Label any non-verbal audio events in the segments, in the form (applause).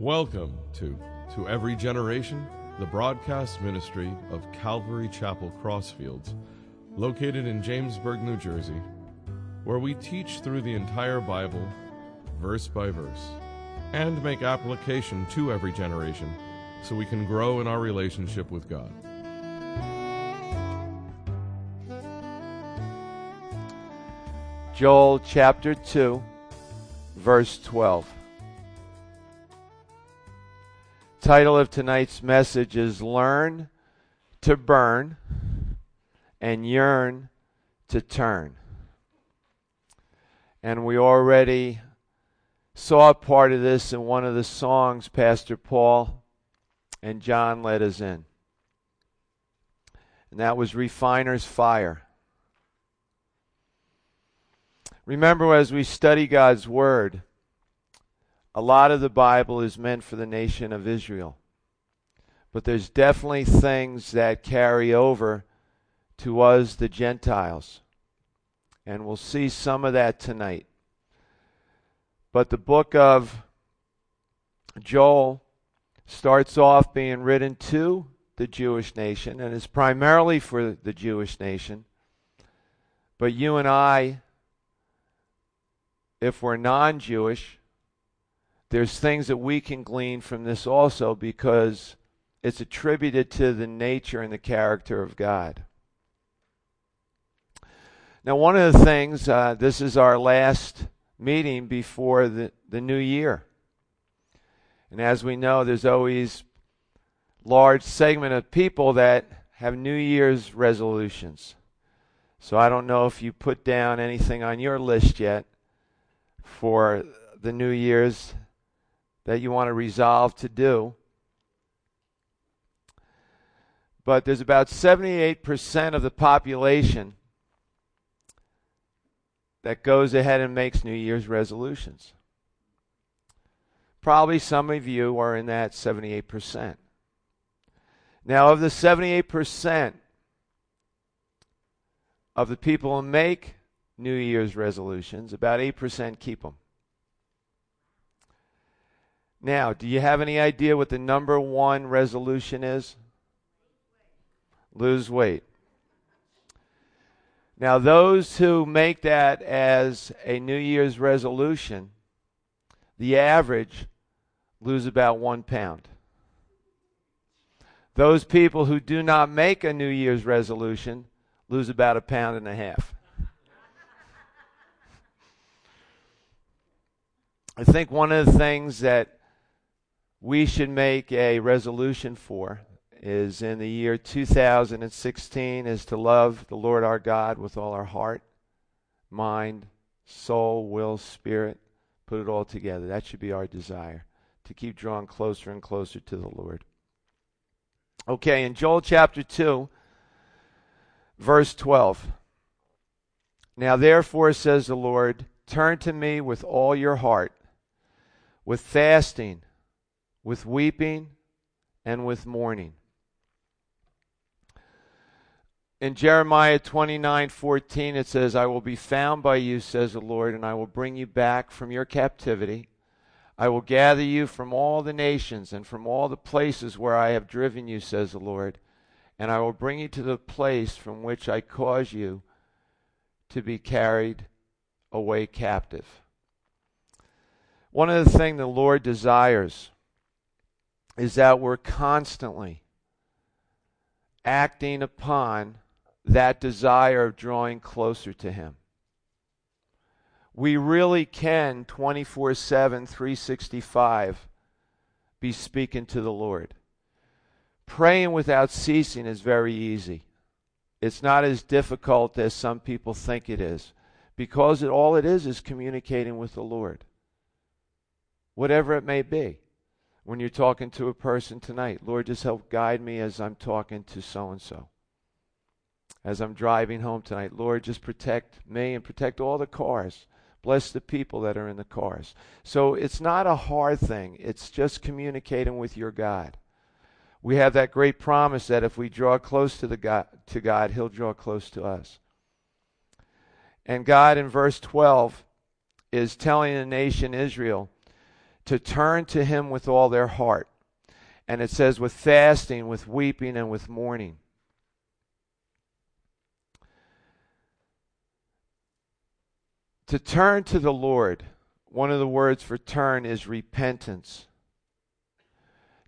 Welcome to To Every Generation, the broadcast ministry of Calvary Chapel Crossfields, located in Jamesburg, New Jersey, where we teach through the entire Bible, verse by verse, and make application to every generation so we can grow in our relationship with God. Joel chapter 2, verse 12. Title of tonight's message is Learn to Burn and Yearn to Turn. And we already saw part of this in one of the songs Pastor Paul and John led us in. And that was Refiner's Fire. Remember, as we study God's Word, a lot of the Bible is meant for the nation of Israel. But there's definitely things that carry over to us, the Gentiles. And we'll see some of that tonight. But the book of Joel starts off being written to the Jewish nation and is primarily for the Jewish nation. But you and I if we're non Jewish, there's things that we can glean from this also because it's attributed to the nature and the character of God. Now, one of the things, uh, this is our last meeting before the, the new year. And as we know, there's always large segment of people that have New Year's resolutions. So I don't know if you put down anything on your list yet, for the New Year's that you want to resolve to do. But there's about 78% of the population that goes ahead and makes New Year's resolutions. Probably some of you are in that 78%. Now, of the 78% of the people who make New Year's resolutions, about 8% keep them. Now, do you have any idea what the number one resolution is? Lose weight. Now, those who make that as a New Year's resolution, the average lose about one pound. Those people who do not make a New Year's resolution lose about a pound and a half. I think one of the things that we should make a resolution for is in the year 2016 is to love the Lord our God with all our heart, mind, soul, will, spirit, put it all together. That should be our desire to keep drawing closer and closer to the Lord. Okay, in Joel chapter 2, verse 12. Now therefore says the Lord, turn to me with all your heart with fasting, with weeping, and with mourning. In Jeremiah 29:14 it says, "I will be found by you," says the Lord, "and I will bring you back from your captivity. I will gather you from all the nations and from all the places where I have driven you," says the Lord, "and I will bring you to the place from which I caused you to be carried away captive." One of the things the Lord desires is that we're constantly acting upon that desire of drawing closer to Him. We really can 24 7, 365 be speaking to the Lord. Praying without ceasing is very easy. It's not as difficult as some people think it is because it, all it is is communicating with the Lord whatever it may be. When you're talking to a person tonight, Lord, just help guide me as I'm talking to so and so. As I'm driving home tonight, Lord, just protect me and protect all the cars. Bless the people that are in the cars. So it's not a hard thing, it's just communicating with your God. We have that great promise that if we draw close to, the God, to God, He'll draw close to us. And God, in verse 12, is telling the nation Israel to turn to Him with all their heart. And it says, with fasting, with weeping, and with mourning. To turn to the Lord, one of the words for turn is repentance.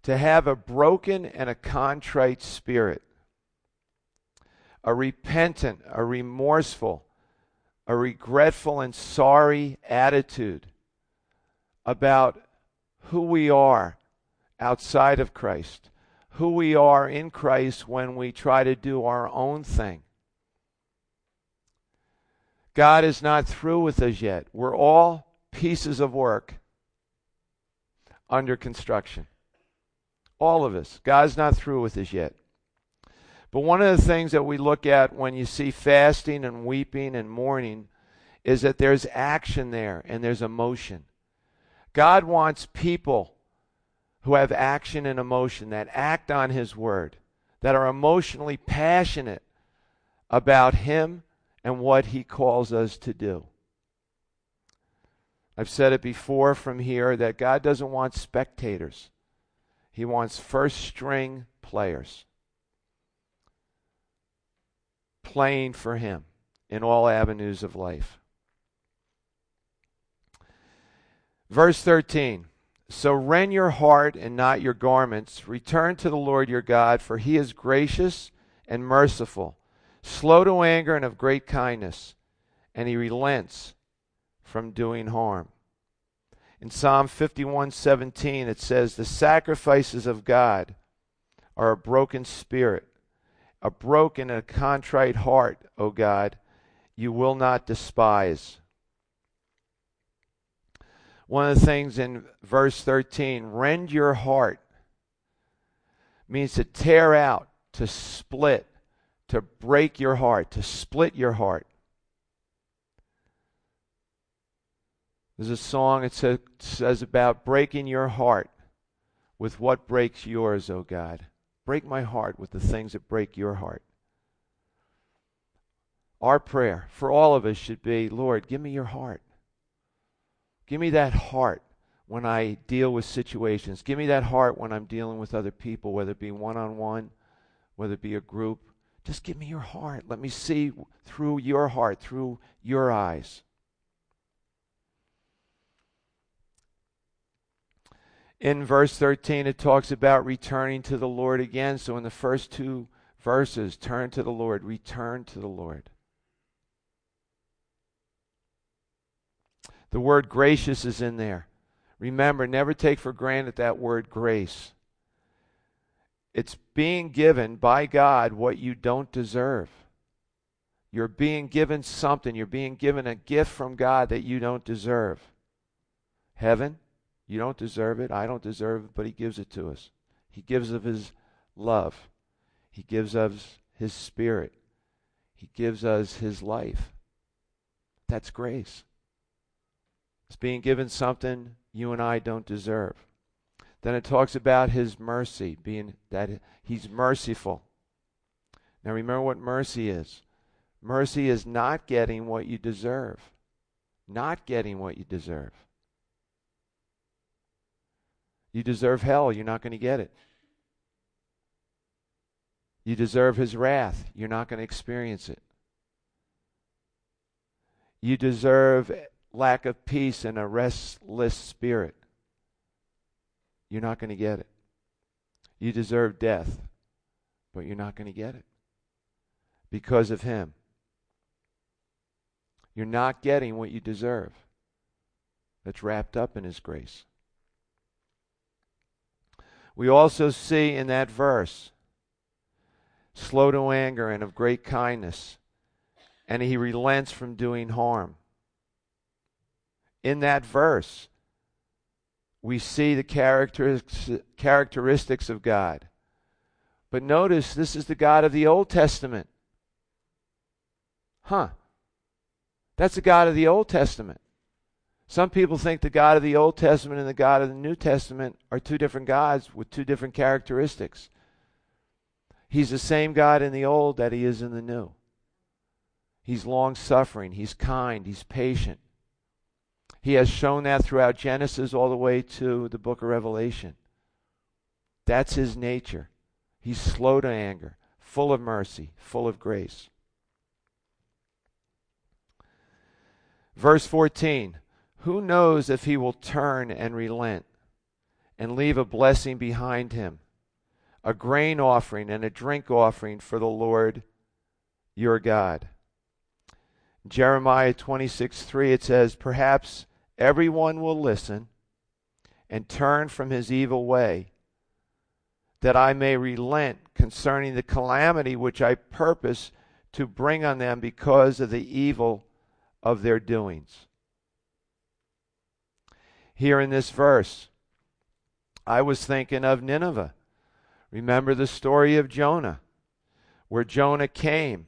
To have a broken and a contrite spirit, a repentant, a remorseful, a regretful and sorry attitude about who we are outside of Christ, who we are in Christ when we try to do our own thing. God is not through with us yet. We're all pieces of work under construction. All of us. God's not through with us yet. But one of the things that we look at when you see fasting and weeping and mourning is that there's action there and there's emotion. God wants people who have action and emotion, that act on His Word, that are emotionally passionate about Him and what He calls us to do. I've said it before from here that God doesn't want spectators, He wants first string players playing for Him in all avenues of life. Verse 13 So rend your heart and not your garments. Return to the Lord your God, for he is gracious and merciful, slow to anger and of great kindness, and he relents from doing harm. In Psalm 51:17 it says the sacrifices of God are a broken spirit, a broken and a contrite heart, O God, you will not despise. One of the things in verse 13, rend your heart, means to tear out, to split, to break your heart, to split your heart. There's a song it says, about breaking your heart with what breaks yours, O God. Break my heart with the things that break your heart. Our prayer for all of us should be Lord, give me your heart. Give me that heart when I deal with situations. Give me that heart when I'm dealing with other people, whether it be one on one, whether it be a group. Just give me your heart. Let me see through your heart, through your eyes. In verse 13, it talks about returning to the Lord again. So, in the first two verses, turn to the Lord, return to the Lord. The word gracious is in there. Remember, never take for granted that word grace. It's being given by God what you don't deserve. You're being given something. You're being given a gift from God that you don't deserve. Heaven, you don't deserve it. I don't deserve it, but He gives it to us. He gives of His love, He gives us His Spirit, He gives us His life. That's grace. Being given something you and I don't deserve. Then it talks about his mercy, being that he's merciful. Now remember what mercy is. Mercy is not getting what you deserve. Not getting what you deserve. You deserve hell, you're not going to get it. You deserve his wrath, you're not going to experience it. You deserve lack of peace and a restless spirit, you're not going to get it. You deserve death, but you're not going to get it because of Him. You're not getting what you deserve that's wrapped up in His grace. We also see in that verse slow to anger and of great kindness, and He relents from doing harm in that verse, we see the characteristics of God. But notice this is the God of the Old Testament. Huh. That's the God of the Old Testament. Some people think the God of the Old Testament and the God of the New Testament are two different gods with two different characteristics. He's the same God in the Old that he is in the New. He's long suffering, he's kind, he's patient. He has shown that throughout Genesis all the way to the book of Revelation. That's his nature. He's slow to anger, full of mercy, full of grace. Verse 14 Who knows if he will turn and relent and leave a blessing behind him, a grain offering and a drink offering for the Lord your God? Jeremiah 26 3, it says, Perhaps everyone will listen and turn from his evil way, that I may relent concerning the calamity which I purpose to bring on them because of the evil of their doings. Here in this verse, I was thinking of Nineveh. Remember the story of Jonah, where Jonah came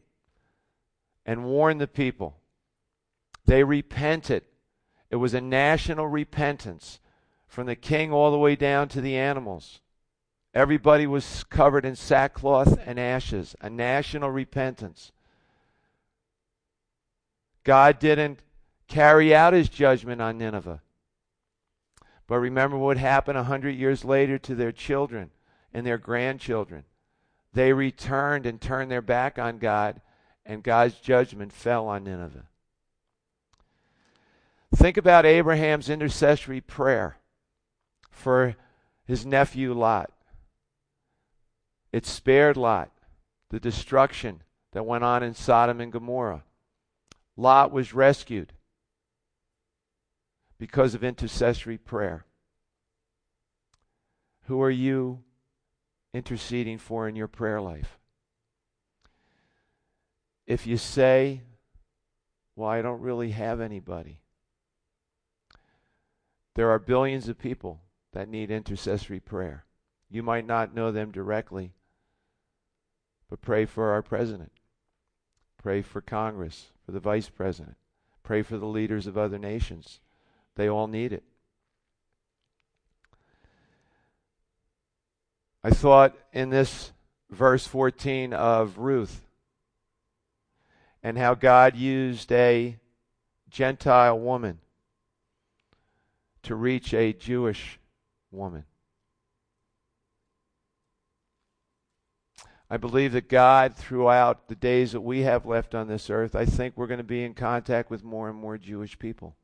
and warned the people. They repented. It was a national repentance from the king all the way down to the animals. Everybody was covered in sackcloth and ashes, a national repentance. God didn't carry out his judgment on Nineveh. But remember what happened a hundred years later to their children and their grandchildren. They returned and turned their back on God, and God's judgment fell on Nineveh. Think about Abraham's intercessory prayer for his nephew Lot. It spared Lot the destruction that went on in Sodom and Gomorrah. Lot was rescued because of intercessory prayer. Who are you interceding for in your prayer life? If you say, Well, I don't really have anybody, there are billions of people that need intercessory prayer. You might not know them directly, but pray for our president. Pray for Congress, for the vice president. Pray for the leaders of other nations. They all need it. I thought in this verse 14 of Ruth and how God used a Gentile woman to reach a Jewish woman. I believe that God, throughout the days that we have left on this earth, I think we're going to be in contact with more and more Jewish people.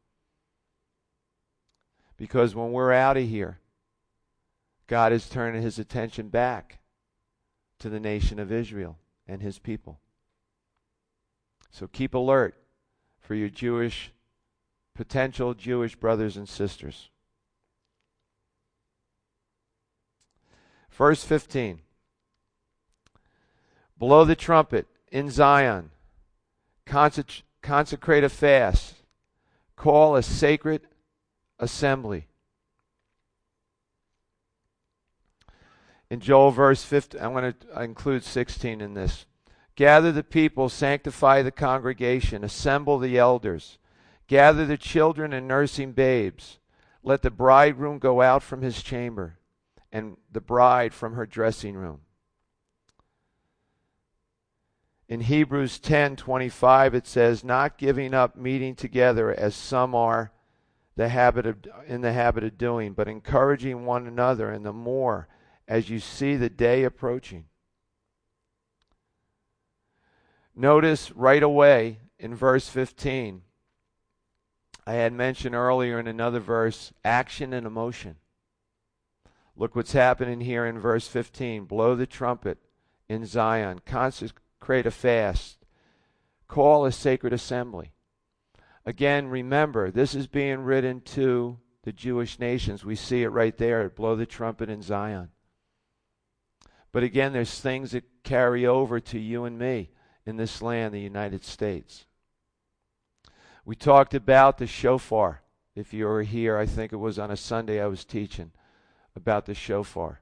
Because when we're out of here, God is turning his attention back to the nation of Israel and his people. So keep alert for your Jewish, potential Jewish brothers and sisters. Verse 15 blow the trumpet in Zion, consecrate a fast, call a sacred assembly. In Joel verse 15, I'm going to include 16 in this. Gather the people, sanctify the congregation, assemble the elders, gather the children and nursing babes. Let the bridegroom go out from his chamber, and the bride from her dressing room in Hebrews 10:25 it says not giving up meeting together as some are the habit of in the habit of doing but encouraging one another and the more as you see the day approaching Notice right away in verse 15 I had mentioned earlier in another verse action and emotion Look what's happening here in verse 15 blow the trumpet in Zion consecrate a fast, call a sacred assembly. Again, remember, this is being written to the Jewish nations. We see it right there blow the trumpet in Zion. But again, there's things that carry over to you and me in this land, the United States. We talked about the shofar. If you were here, I think it was on a Sunday I was teaching about the shofar.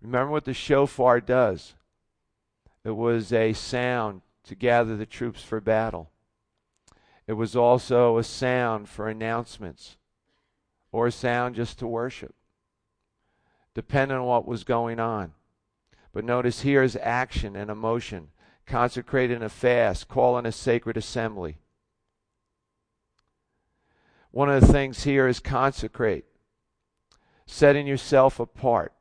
Remember what the shofar does it was a sound to gather the troops for battle. It was also a sound for announcements or a sound just to worship, depending on what was going on. But notice here is action and emotion, consecrated in a fast, calling a sacred assembly. One of the things here is consecrate, setting yourself apart.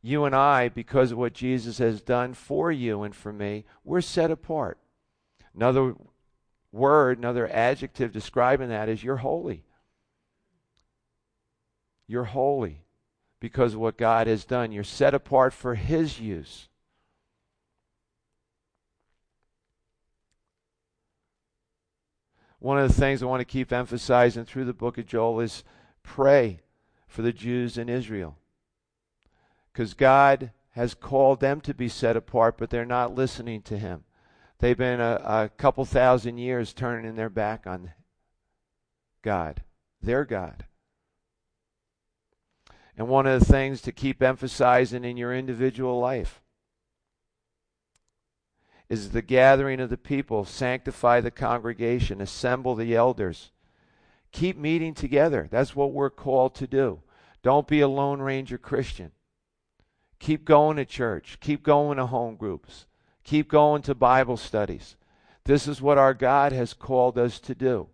You and I, because of what Jesus has done for you and for me, we're set apart. Another word, another adjective describing that is you're holy. You're holy because of what God has done. You're set apart for His use. One of the things I want to keep emphasizing through the book of Joel is pray for the Jews in Israel. Because God has called them to be set apart, but they're not listening to Him. They've been a, a couple thousand years turning their back on God, their God. And one of the things to keep emphasizing in your individual life is the gathering of the people, sanctify the congregation, assemble the elders. Keep meeting together. That's what we're called to do. Don't be a Lone Ranger Christian. Keep going to church. Keep going to home groups. Keep going to Bible studies. This is what our God has called us to do.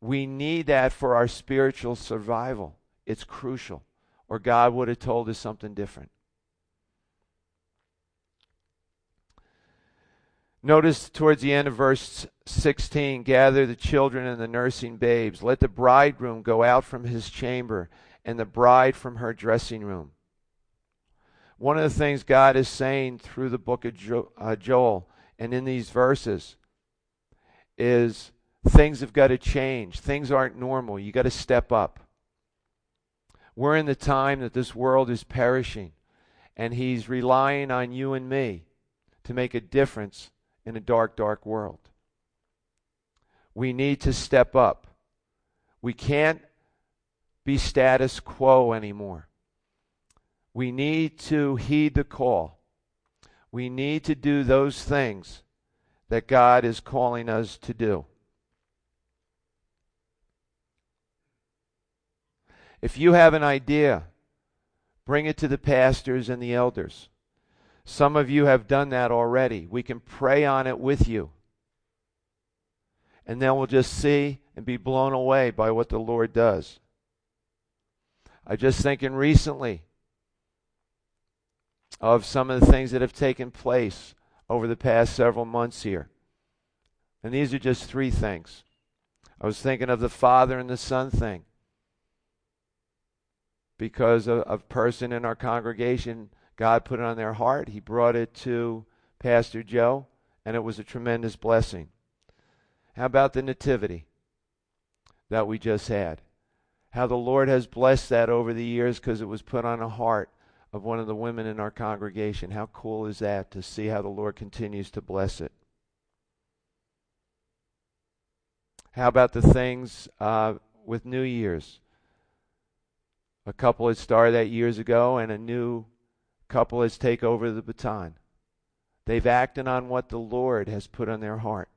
We need that for our spiritual survival. It's crucial, or God would have told us something different. Notice towards the end of verse 16 gather the children and the nursing babes. Let the bridegroom go out from his chamber and the bride from her dressing room. One of the things God is saying through the book of uh, Joel and in these verses is things have got to change. Things aren't normal. You got to step up. We're in the time that this world is perishing, and He's relying on you and me to make a difference in a dark, dark world. We need to step up. We can't be status quo anymore. We need to heed the call. We need to do those things that God is calling us to do. If you have an idea, bring it to the pastors and the elders. Some of you have done that already. We can pray on it with you. And then we'll just see and be blown away by what the Lord does. I just thinking recently of some of the things that have taken place over the past several months here. And these are just three things. I was thinking of the father and the son thing. Because a, a person in our congregation God put it on their heart. He brought it to Pastor Joe, and it was a tremendous blessing. How about the nativity that we just had? How the Lord has blessed that over the years because it was put on a heart of one of the women in our congregation. How cool is that to see how the Lord continues to bless it? How about the things uh, with New Year's? A couple had started that years ago, and a new couple has take over the baton. They've acted on what the Lord has put on their heart.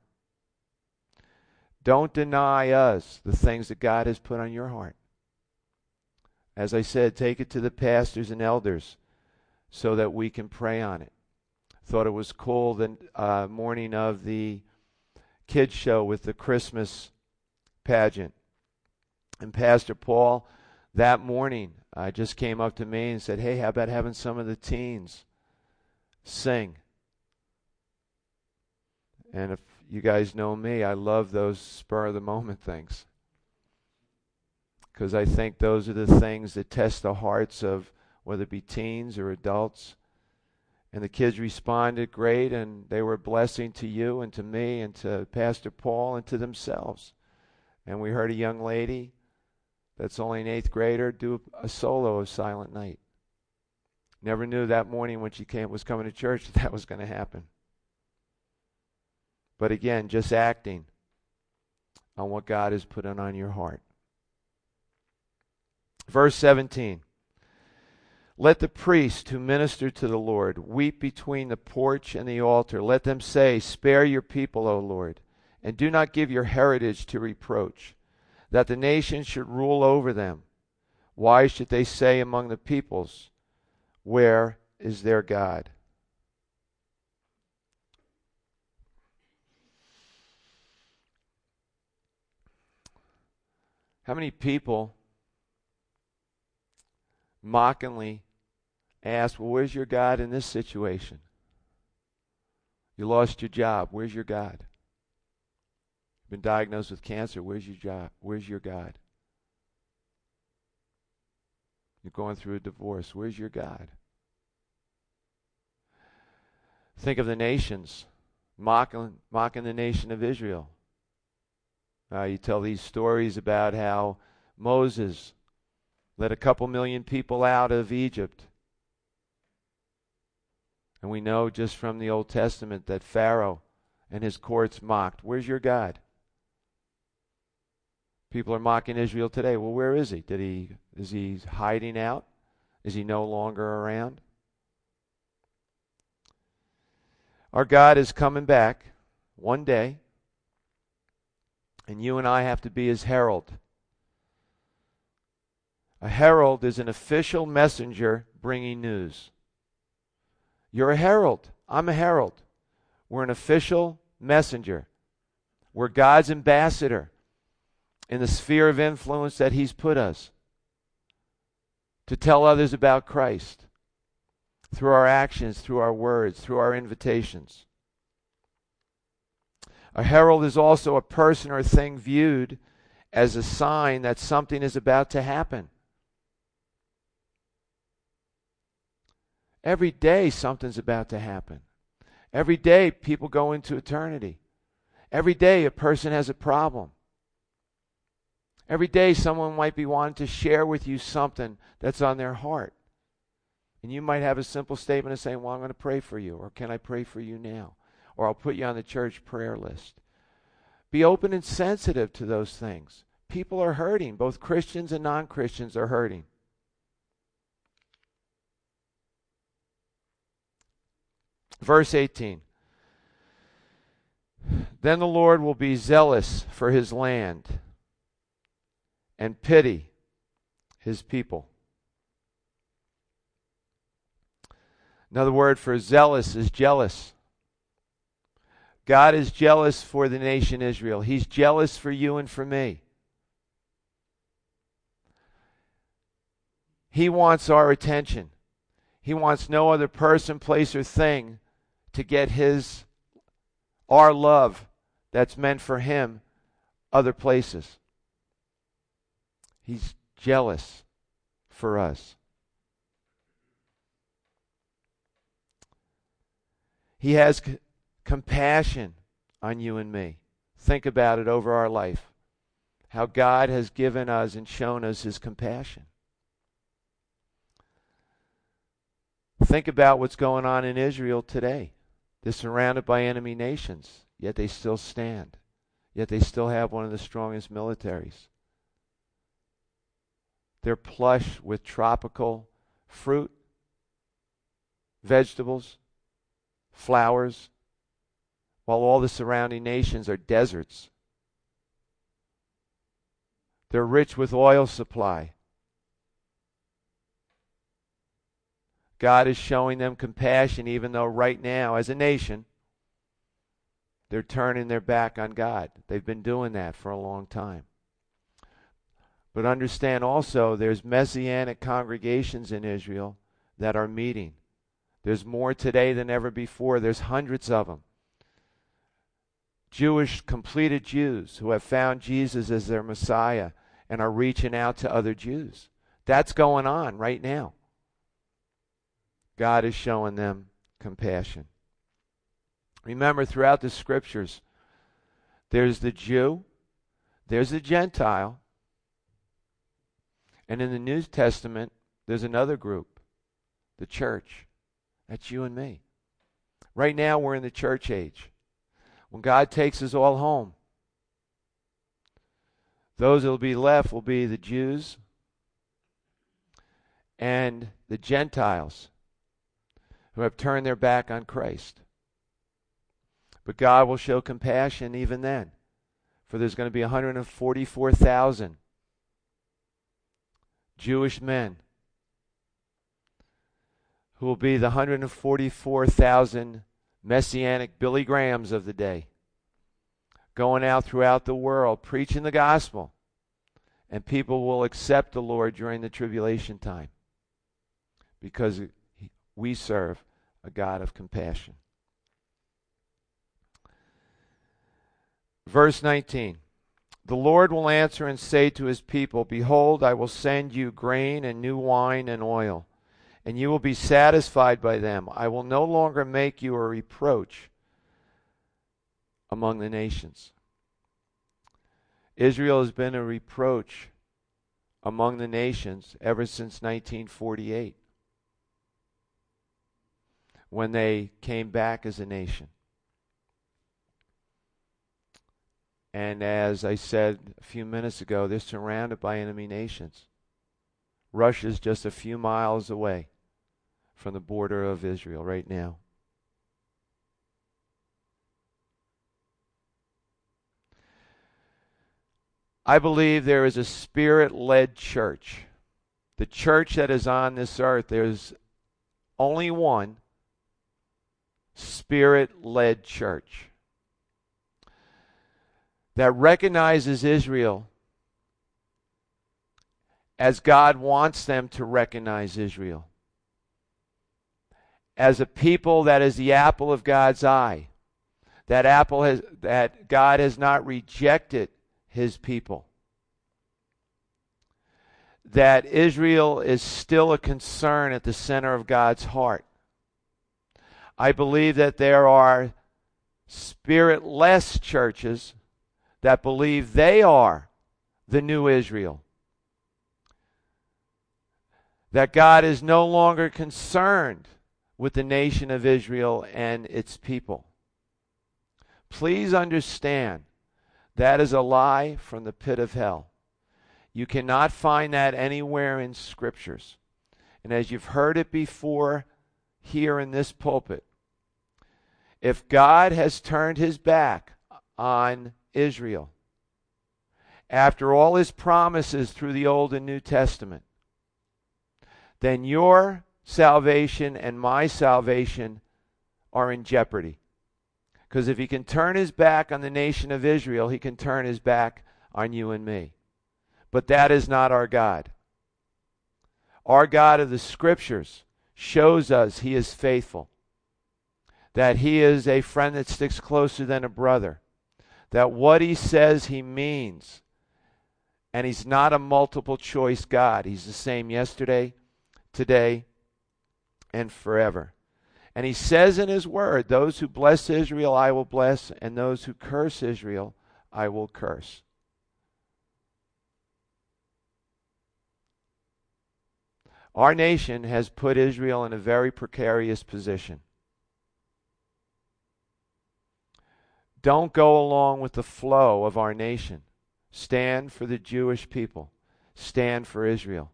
Don't deny us the things that God has put on your heart. As I said, take it to the pastors and elders so that we can pray on it. Thought it was cool the uh, morning of the kids show with the Christmas pageant. And Pastor Paul that morning uh, just came up to me and said, Hey, how about having some of the teens sing? And if you guys know me, I love those spur of the moment things. Because I think those are the things that test the hearts of whether it be teens or adults. And the kids responded great, and they were a blessing to you and to me and to Pastor Paul and to themselves. And we heard a young lady that's only an eighth grader do a solo of Silent Night. Never knew that morning when she came was coming to church (laughs) that that was going to happen. But again, just acting on what God has put on your heart. Verse 17. Let the priest who minister to the Lord weep between the porch and the altar. Let them say, Spare your people, O Lord, and do not give your heritage to reproach that the nations should rule over them. Why should they say among the peoples, Where is their God? How many people mockingly ask, Well, where's your God in this situation? You lost your job. Where's your God? Been diagnosed with cancer. Where's your job? Where's your God? You're going through a divorce. Where's your God? Think of the nations mocking, mocking the nation of Israel. Uh, you tell these stories about how Moses led a couple million people out of Egypt. And we know just from the Old Testament that Pharaoh and his courts mocked. Where's your God? People are mocking Israel today. Well, where is he? Did he is he hiding out? Is he no longer around? Our God is coming back one day, and you and I have to be his herald. A herald is an official messenger bringing news. You're a herald. I'm a herald. We're an official messenger. We're God's ambassador in the sphere of influence that He's put us to tell others about Christ through our actions, through our words, through our invitations. A herald is also a person or thing viewed as a sign that something is about to happen. Every day, something's about to happen. Every day, people go into eternity. Every day, a person has a problem. Every day, someone might be wanting to share with you something that's on their heart. And you might have a simple statement of saying, Well, I'm going to pray for you, or can I pray for you now? Or I'll put you on the church prayer list. Be open and sensitive to those things. People are hurting, both Christians and non Christians are hurting. Verse 18 Then the Lord will be zealous for his land and pity his people. Another word for zealous is jealous. God is jealous for the nation Israel. He's jealous for you and for me. He wants our attention. He wants no other person, place, or thing to get his our love that's meant for him other places. He's jealous for us. He has c- compassion on you and me. Think about it over our life. How God has given us and shown us his compassion. Think about what's going on in Israel today. They're surrounded by enemy nations, yet they still stand. Yet they still have one of the strongest militaries. They're plush with tropical fruit, vegetables, flowers, while all the surrounding nations are deserts. They're rich with oil supply. God is showing them compassion, even though right now, as a nation, they're turning their back on God. They've been doing that for a long time. But understand also, there's messianic congregations in Israel that are meeting. There's more today than ever before. There's hundreds of them. Jewish, completed Jews who have found Jesus as their Messiah and are reaching out to other Jews. That's going on right now. God is showing them compassion. Remember, throughout the scriptures, there's the Jew, there's the Gentile, and in the New Testament, there's another group, the church. That's you and me. Right now, we're in the church age. When God takes us all home, those that will be left will be the Jews and the Gentiles who have turned their back on Christ. But God will show compassion even then, for there's going to be 144,000 Jewish men who will be the 144,000 messianic Billy Grahams of the day, going out throughout the world preaching the gospel And people will accept the Lord during the tribulation time because we serve a God of compassion. Verse 19 The Lord will answer and say to his people, Behold, I will send you grain and new wine and oil, and you will be satisfied by them. I will no longer make you a reproach among the nations. Israel has been a reproach among the nations ever since 1948 when they came back as a nation. And as I said a few minutes ago, they're surrounded by enemy nations. Russia is just a few miles away from the border of Israel right now. I believe there is a spirit led church. The church that is on this earth, there's only one spirit led church that recognizes Israel as God wants them to recognize Israel. As a people that is the apple of God's eye. That apple has that God has not rejected his people. That Israel is still a concern at the center of God's heart. I believe that there are spiritless churches that believe they are the new Israel. That God is no longer concerned with the nation of Israel and its people. Please understand that is a lie from the pit of hell. You cannot find that anywhere in scriptures. And as you've heard it before here in this pulpit, if God has turned his back on Israel after all his promises through the Old and New Testament, then your salvation and my salvation are in jeopardy. Because if he can turn his back on the nation of Israel, he can turn his back on you and me. But that is not our God. Our God of the Scriptures shows us he is faithful, that he is a friend that sticks closer than a brother, that what he says he means. And he's not a multiple choice God. He's the same yesterday, today, and forever. And he says in his word, Those who bless Israel I will bless, and those who curse Israel I will curse. Our nation has put Israel in a very precarious position. Don't go along with the flow of our nation. Stand for the Jewish people. Stand for Israel.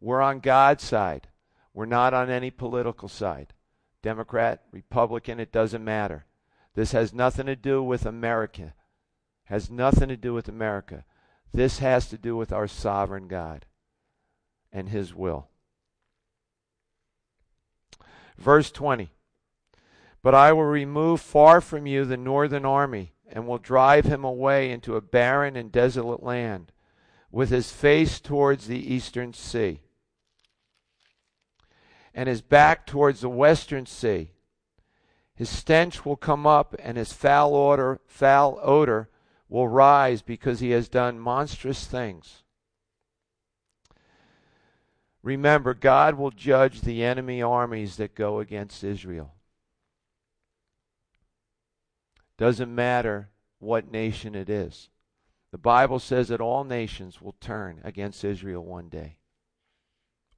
We're on God's side. We're not on any political side. Democrat, Republican, it doesn't matter. This has nothing to do with America. Has nothing to do with America. This has to do with our sovereign God and his will. Verse 20. But I will remove far from you the northern army and will drive him away into a barren and desolate land with his face towards the eastern sea and his back towards the western sea. His stench will come up, and his foul odor, foul odor will rise because he has done monstrous things. Remember, God will judge the enemy armies that go against Israel. Doesn't matter what nation it is. The Bible says that all nations will turn against Israel one day.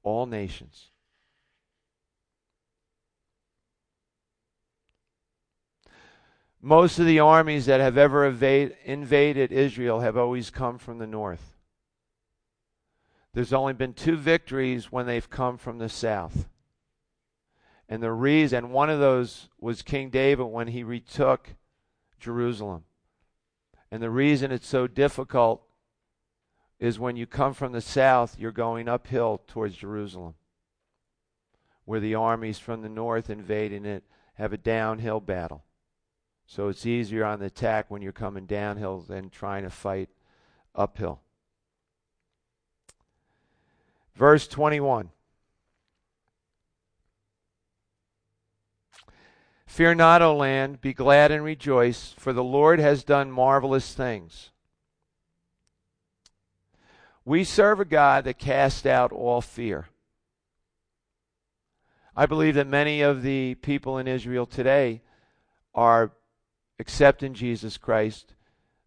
All nations. Most of the armies that have ever invaded Israel have always come from the north. There's only been two victories when they've come from the south. And the reason, one of those was King David when he retook Jerusalem. And the reason it's so difficult is when you come from the south, you're going uphill towards Jerusalem, where the armies from the north invading it have a downhill battle. So it's easier on the attack when you're coming downhill than trying to fight uphill. Verse 21. Fear not, O land, be glad and rejoice, for the Lord has done marvelous things. We serve a God that casts out all fear. I believe that many of the people in Israel today are accepting Jesus Christ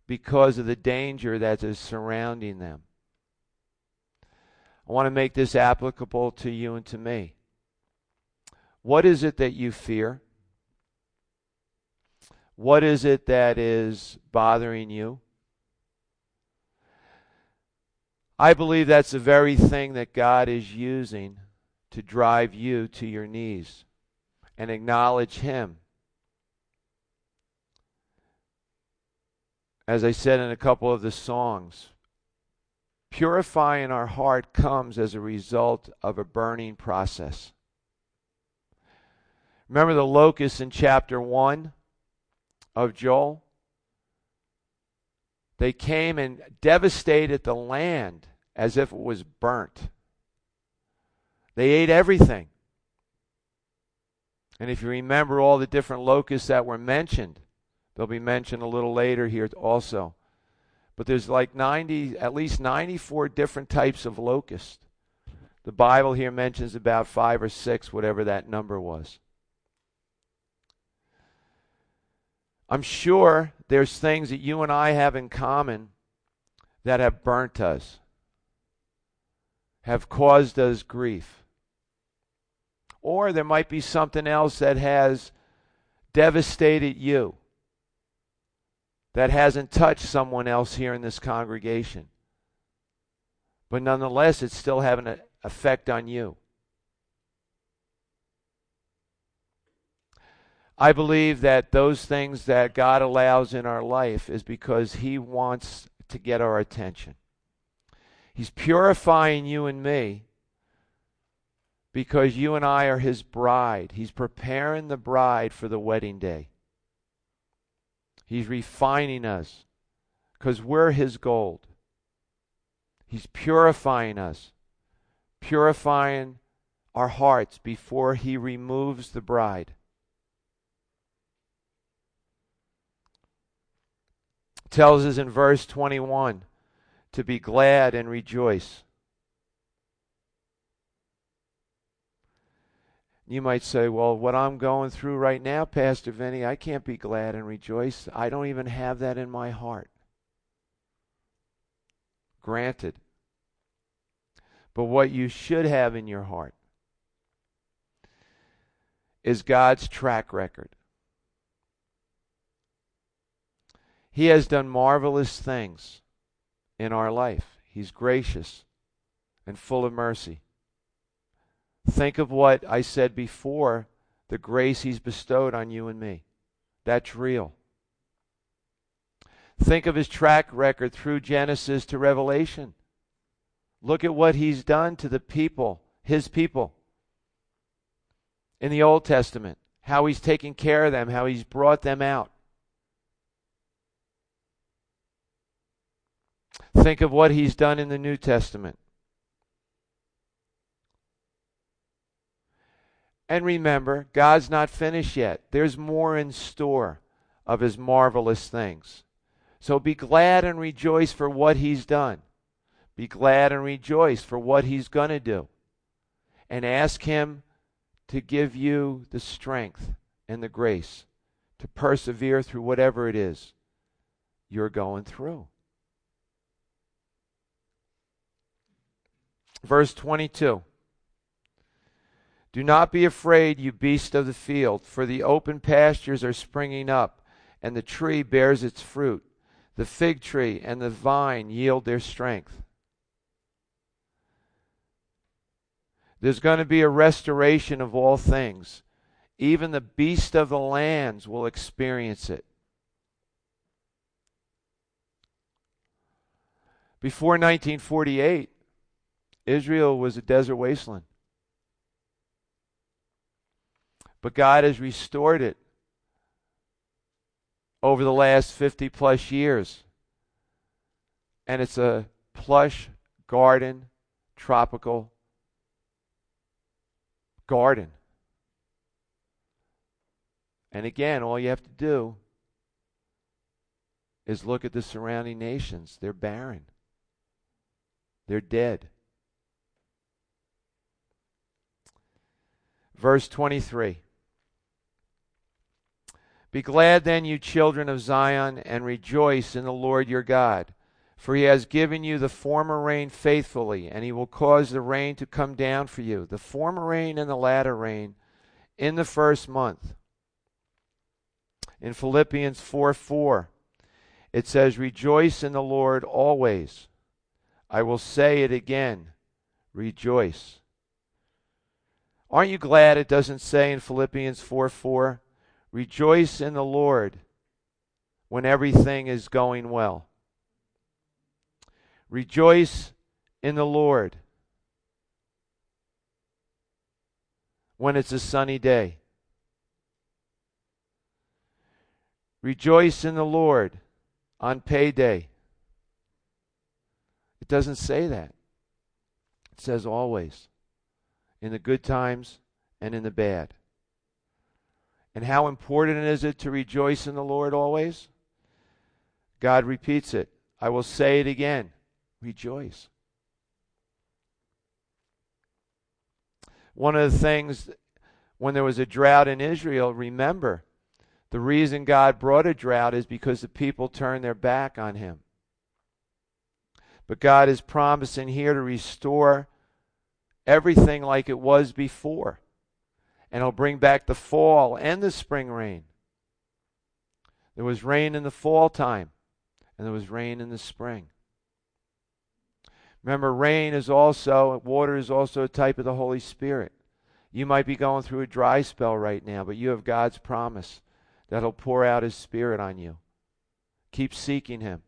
because of the danger that is surrounding them. I want to make this applicable to you and to me. What is it that you fear? What is it that is bothering you? I believe that's the very thing that God is using to drive you to your knees and acknowledge Him. As I said in a couple of the songs, purifying our heart comes as a result of a burning process. Remember the locusts in chapter 1 of Joel? They came and devastated the land as if it was burnt. They ate everything. And if you remember all the different locusts that were mentioned, they'll be mentioned a little later here also. But there's like 90, at least 94 different types of locusts. The Bible here mentions about five or six, whatever that number was. I'm sure there's things that you and I have in common that have burnt us, have caused us grief. Or there might be something else that has devastated you that hasn't touched someone else here in this congregation. But nonetheless, it's still having an effect on you. I believe that those things that God allows in our life is because He wants to get our attention. He's purifying you and me because you and I are his bride. He's preparing the bride for the wedding day. He's refining us because we're his gold. He's purifying us, purifying our hearts before he removes the bride. Tells us in verse 21 to be glad and rejoice. You might say, well, what I'm going through right now, Pastor Vinnie, I can't be glad and rejoice. I don't even have that in my heart. Granted. But what you should have in your heart is God's track record. He has done marvelous things in our life. He's gracious and full of mercy. Think of what I said before the grace He's bestowed on you and me. That's real. Think of His track record through Genesis to Revelation. Look at what He's done to the people, His people, in the Old Testament. How He's taken care of them, how He's brought them out. Think of what He's done in the New Testament. And remember, God's not finished yet. There's more in store of his marvelous things. So be glad and rejoice for what he's done. Be glad and rejoice for what he's going to do. And ask him to give you the strength and the grace to persevere through whatever it is you're going through. Verse 22. Do not be afraid, you beast of the field, for the open pastures are springing up, and the tree bears its fruit. The fig tree and the vine yield their strength. There's going to be a restoration of all things. Even the beast of the lands will experience it. Before 1948, Israel was a desert wasteland. But God has restored it over the last 50 plus years. And it's a plush garden, tropical garden. And again, all you have to do is look at the surrounding nations. They're barren, they're dead. Verse 23. Be glad then, you children of Zion, and rejoice in the Lord your God. For he has given you the former rain faithfully, and he will cause the rain to come down for you, the former rain and the latter rain, in the first month. In Philippians 4 4, it says, Rejoice in the Lord always. I will say it again, rejoice. Aren't you glad it doesn't say in Philippians 4 4, Rejoice in the Lord when everything is going well? Rejoice in the Lord when it's a sunny day. Rejoice in the Lord on payday. It doesn't say that. It says always, in the good times and in the bad. And how important is it to rejoice in the Lord always? God repeats it. I will say it again rejoice. One of the things when there was a drought in Israel, remember, the reason God brought a drought is because the people turned their back on him. But God is promising here to restore everything like it was before. And he'll bring back the fall and the spring rain. There was rain in the fall time, and there was rain in the spring. Remember, rain is also, water is also a type of the Holy Spirit. You might be going through a dry spell right now, but you have God's promise that He'll pour out His Spirit on you. Keep seeking Him,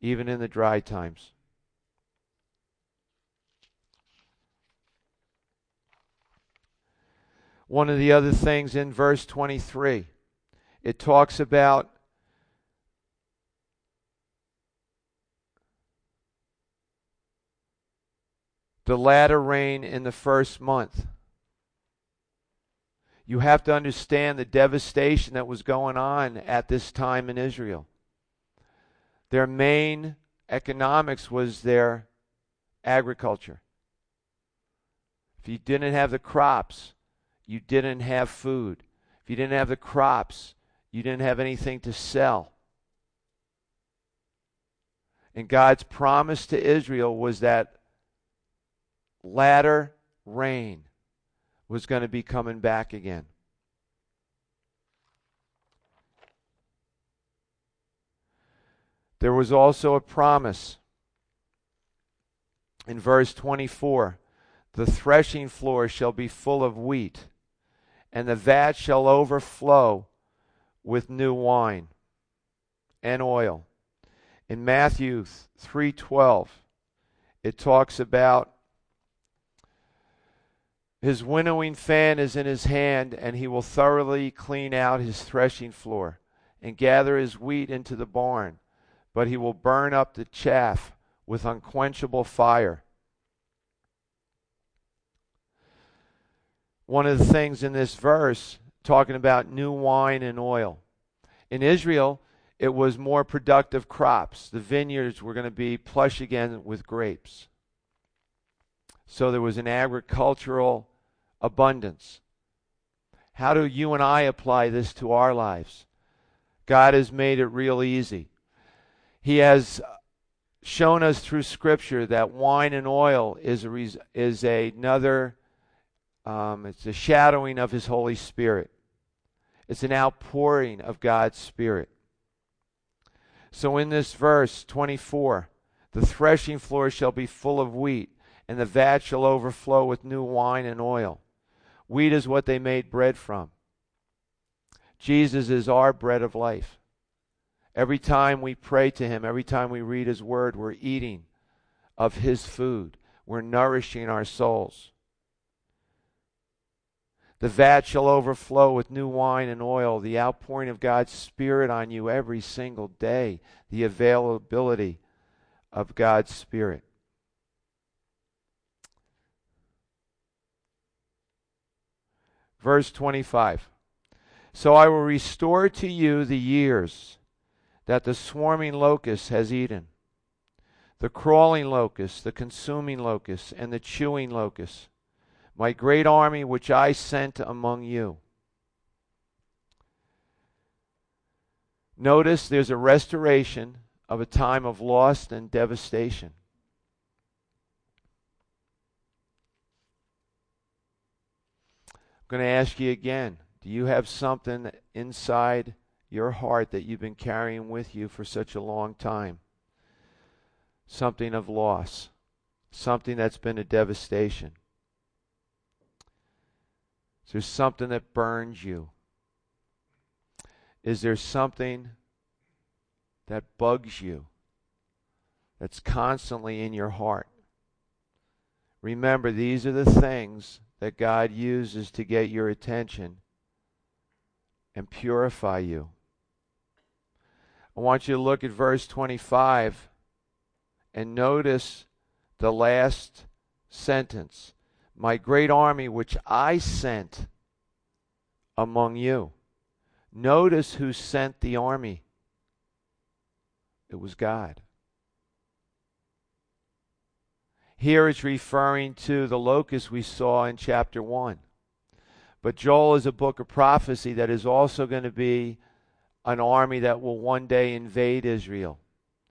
even in the dry times. One of the other things in verse 23, it talks about the latter rain in the first month you have to understand the devastation that was going on at this time in Israel. Their main economics was their agriculture. If you didn't have the crops, you didn't have food. If you didn't have the crops, you didn't have anything to sell. And God's promise to Israel was that latter rain was going to be coming back again. There was also a promise in verse 24 the threshing floor shall be full of wheat, and the vat shall overflow with new wine and oil. In Matthew 3:12 it talks about his winnowing fan is in his hand, and he will thoroughly clean out his threshing floor and gather his wheat into the barn, but he will burn up the chaff with unquenchable fire. One of the things in this verse, talking about new wine and oil. In Israel, it was more productive crops. The vineyards were going to be plush again with grapes. So there was an agricultural abundance. How do you and I apply this to our lives? God has made it real easy. He has shown us through Scripture that wine and oil is a is another. Um, it's a shadowing of His Holy Spirit. It's an outpouring of God's Spirit. So in this verse 24, the threshing floor shall be full of wheat, and the vat shall overflow with new wine and oil. Wheat is what they made bread from. Jesus is our bread of life. Every time we pray to Him, every time we read His Word, we're eating of His food. We're nourishing our souls. The vat shall overflow with new wine and oil, the outpouring of God's Spirit on you every single day, the availability of God's Spirit. Verse 25 So I will restore to you the years that the swarming locust has eaten, the crawling locust, the consuming locust, and the chewing locust, my great army which I sent among you. Notice there's a restoration of a time of loss and devastation. I'm going to ask you again do you have something inside your heart that you've been carrying with you for such a long time? Something of loss, something that's been a devastation. Is there something that burns you? Is there something that bugs you, that's constantly in your heart? Remember, these are the things that God uses to get your attention and purify you. I want you to look at verse 25 and notice the last sentence My great army, which I sent among you. Notice who sent the army. It was God. Here it's referring to the locust we saw in chapter 1. But Joel is a book of prophecy that is also going to be an army that will one day invade Israel.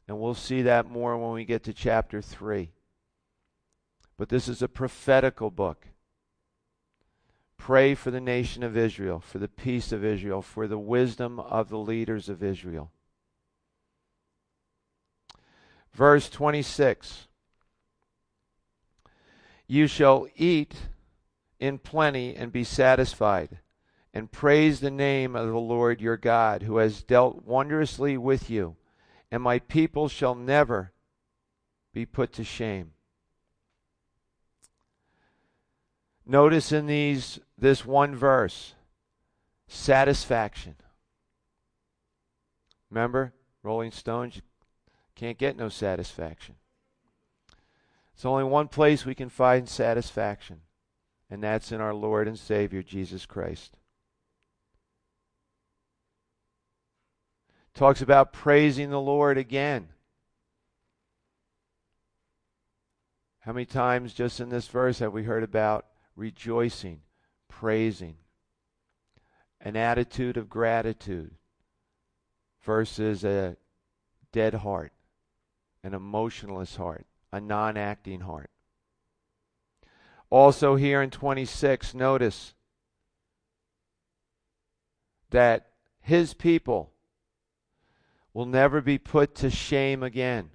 And we'll see that more when we get to chapter 3. But this is a prophetical book. Pray for the nation of Israel, for the peace of Israel, for the wisdom of the leaders of Israel. Verse 26 You shall eat in plenty and be satisfied, and praise the name of the Lord your God, who has dealt wondrously with you, and my people shall never be put to shame. Notice in these this one verse satisfaction. Remember, Rolling Stones can't get no satisfaction. It's only one place we can find satisfaction, and that's in our Lord and Savior Jesus Christ. Talks about praising the Lord again. How many times just in this verse have we heard about rejoicing, praising, an attitude of gratitude versus a dead heart, an emotionless heart, a non acting heart. Also, here in 26, notice that his people will never be put to shame again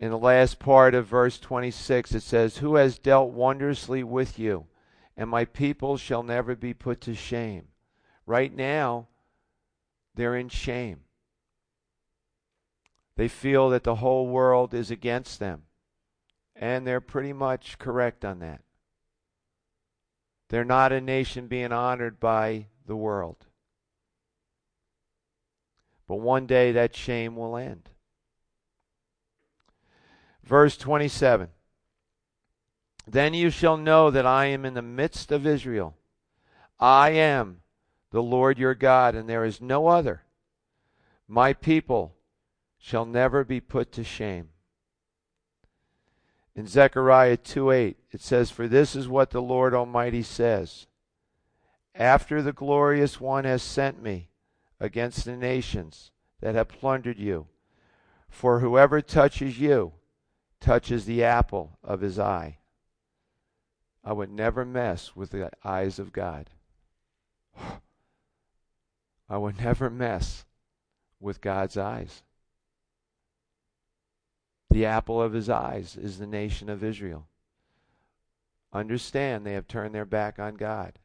in the last part of verse 26, it says, Who has dealt wondrously with you, and my people shall never be put to shame. Right now, they're in shame. They feel that the whole world is against them. And they're pretty much correct on that. They're not a nation being honored by the world. But one day that shame will end. Verse 27 Then you shall know that I am in the midst of Israel. I am the Lord your God, and there is no other. My people shall never be put to shame. In Zechariah 2 8, it says, For this is what the Lord Almighty says After the glorious one has sent me against the nations that have plundered you, for whoever touches you touches the apple of his eye. I would never mess with the eyes of God. (sighs) I would never mess with God's eyes. The apple of his eyes is the nation of Israel. Understand they have turned their back on God.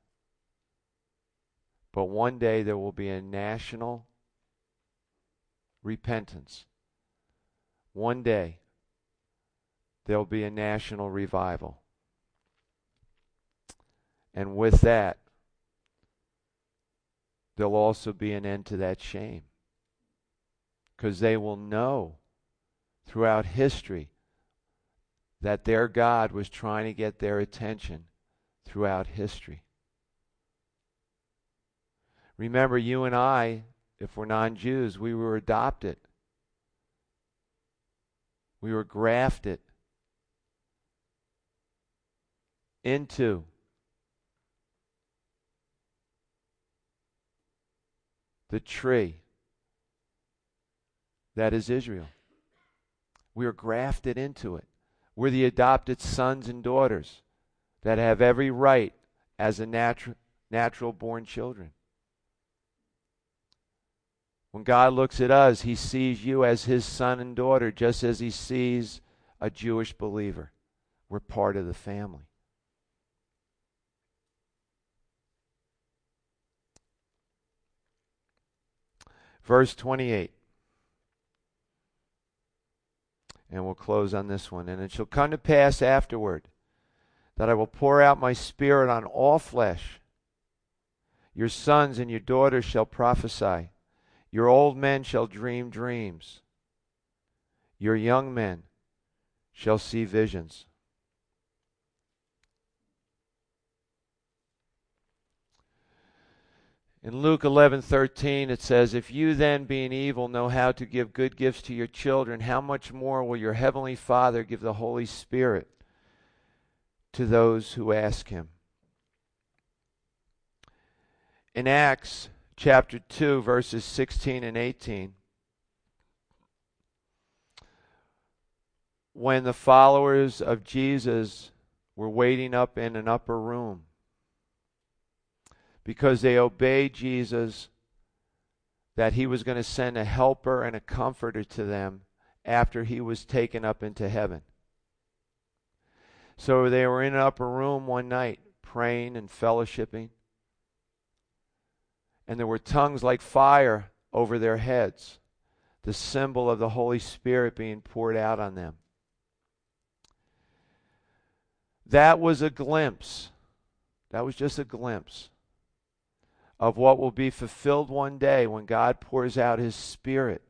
But one day there will be a national repentance. One day there'll be a national revival. And with that, there'll also be an end to that shame. Because they will know throughout history that their God was trying to get their attention throughout history. Remember, you and I, if we're non Jews, we were adopted, we were grafted into the tree that is Israel. We are grafted into it. We're the adopted sons and daughters that have every right as a natural natural born children. When God looks at us, he sees you as his son and daughter just as he sees a Jewish believer. We're part of the family. Verse 28. And we'll close on this one. And it shall come to pass afterward that I will pour out my spirit on all flesh. Your sons and your daughters shall prophesy. Your old men shall dream dreams. Your young men shall see visions. In Luke 11:13 it says, "If you then being evil know how to give good gifts to your children, how much more will your heavenly Father give the Holy Spirit to those who ask him?" In Acts chapter 2 verses 16 and 18 when the followers of Jesus were waiting up in an upper room because they obeyed Jesus that he was going to send a helper and a comforter to them after he was taken up into heaven. So they were in an upper room one night praying and fellowshipping. And there were tongues like fire over their heads, the symbol of the Holy Spirit being poured out on them. That was a glimpse. That was just a glimpse of what will be fulfilled one day when God pours out his Spirit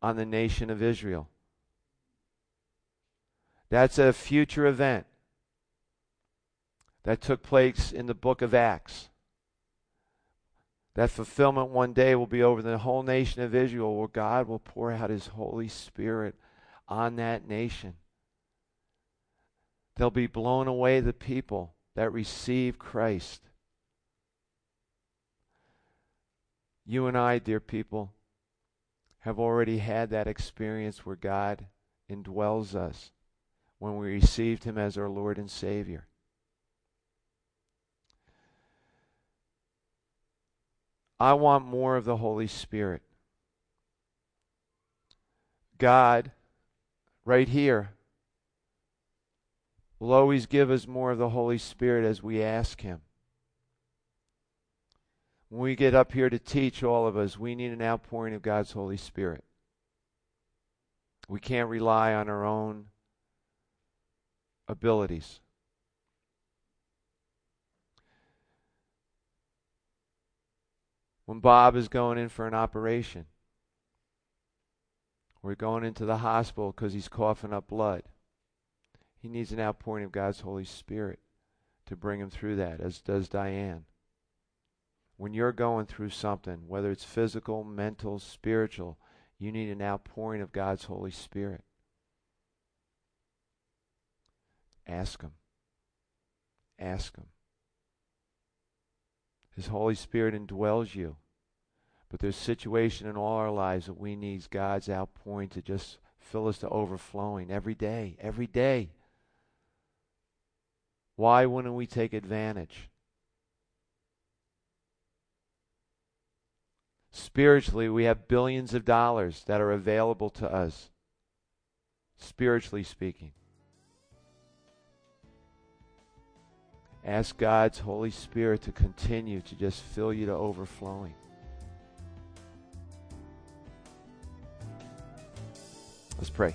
on the nation of Israel. That's a future event that took place in the book of Acts. That fulfillment one day will be over the whole nation of Israel where God will pour out his Holy Spirit on that nation. They'll be blown away the people that receive Christ. You and I, dear people, have already had that experience where God indwells us when we received Him as our Lord and Savior. I want more of the Holy Spirit. God, right here, will always give us more of the Holy Spirit as we ask Him. When we get up here to teach, all of us, we need an outpouring of God's Holy Spirit. We can't rely on our own abilities. When Bob is going in for an operation, we're going into the hospital because he's coughing up blood. He needs an outpouring of God's Holy Spirit to bring him through that, as does Diane when you're going through something, whether it's physical, mental, spiritual, you need an outpouring of God's Holy Spirit. Ask Him. Ask Him. His Holy Spirit indwells you. But there's situation in all our lives that we need God's outpouring to just fill us to overflowing every day, every day. Why wouldn't we take advantage? Spiritually, we have billions of dollars that are available to us, spiritually speaking. Ask God's Holy Spirit to continue to just fill you to overflowing. Let's pray.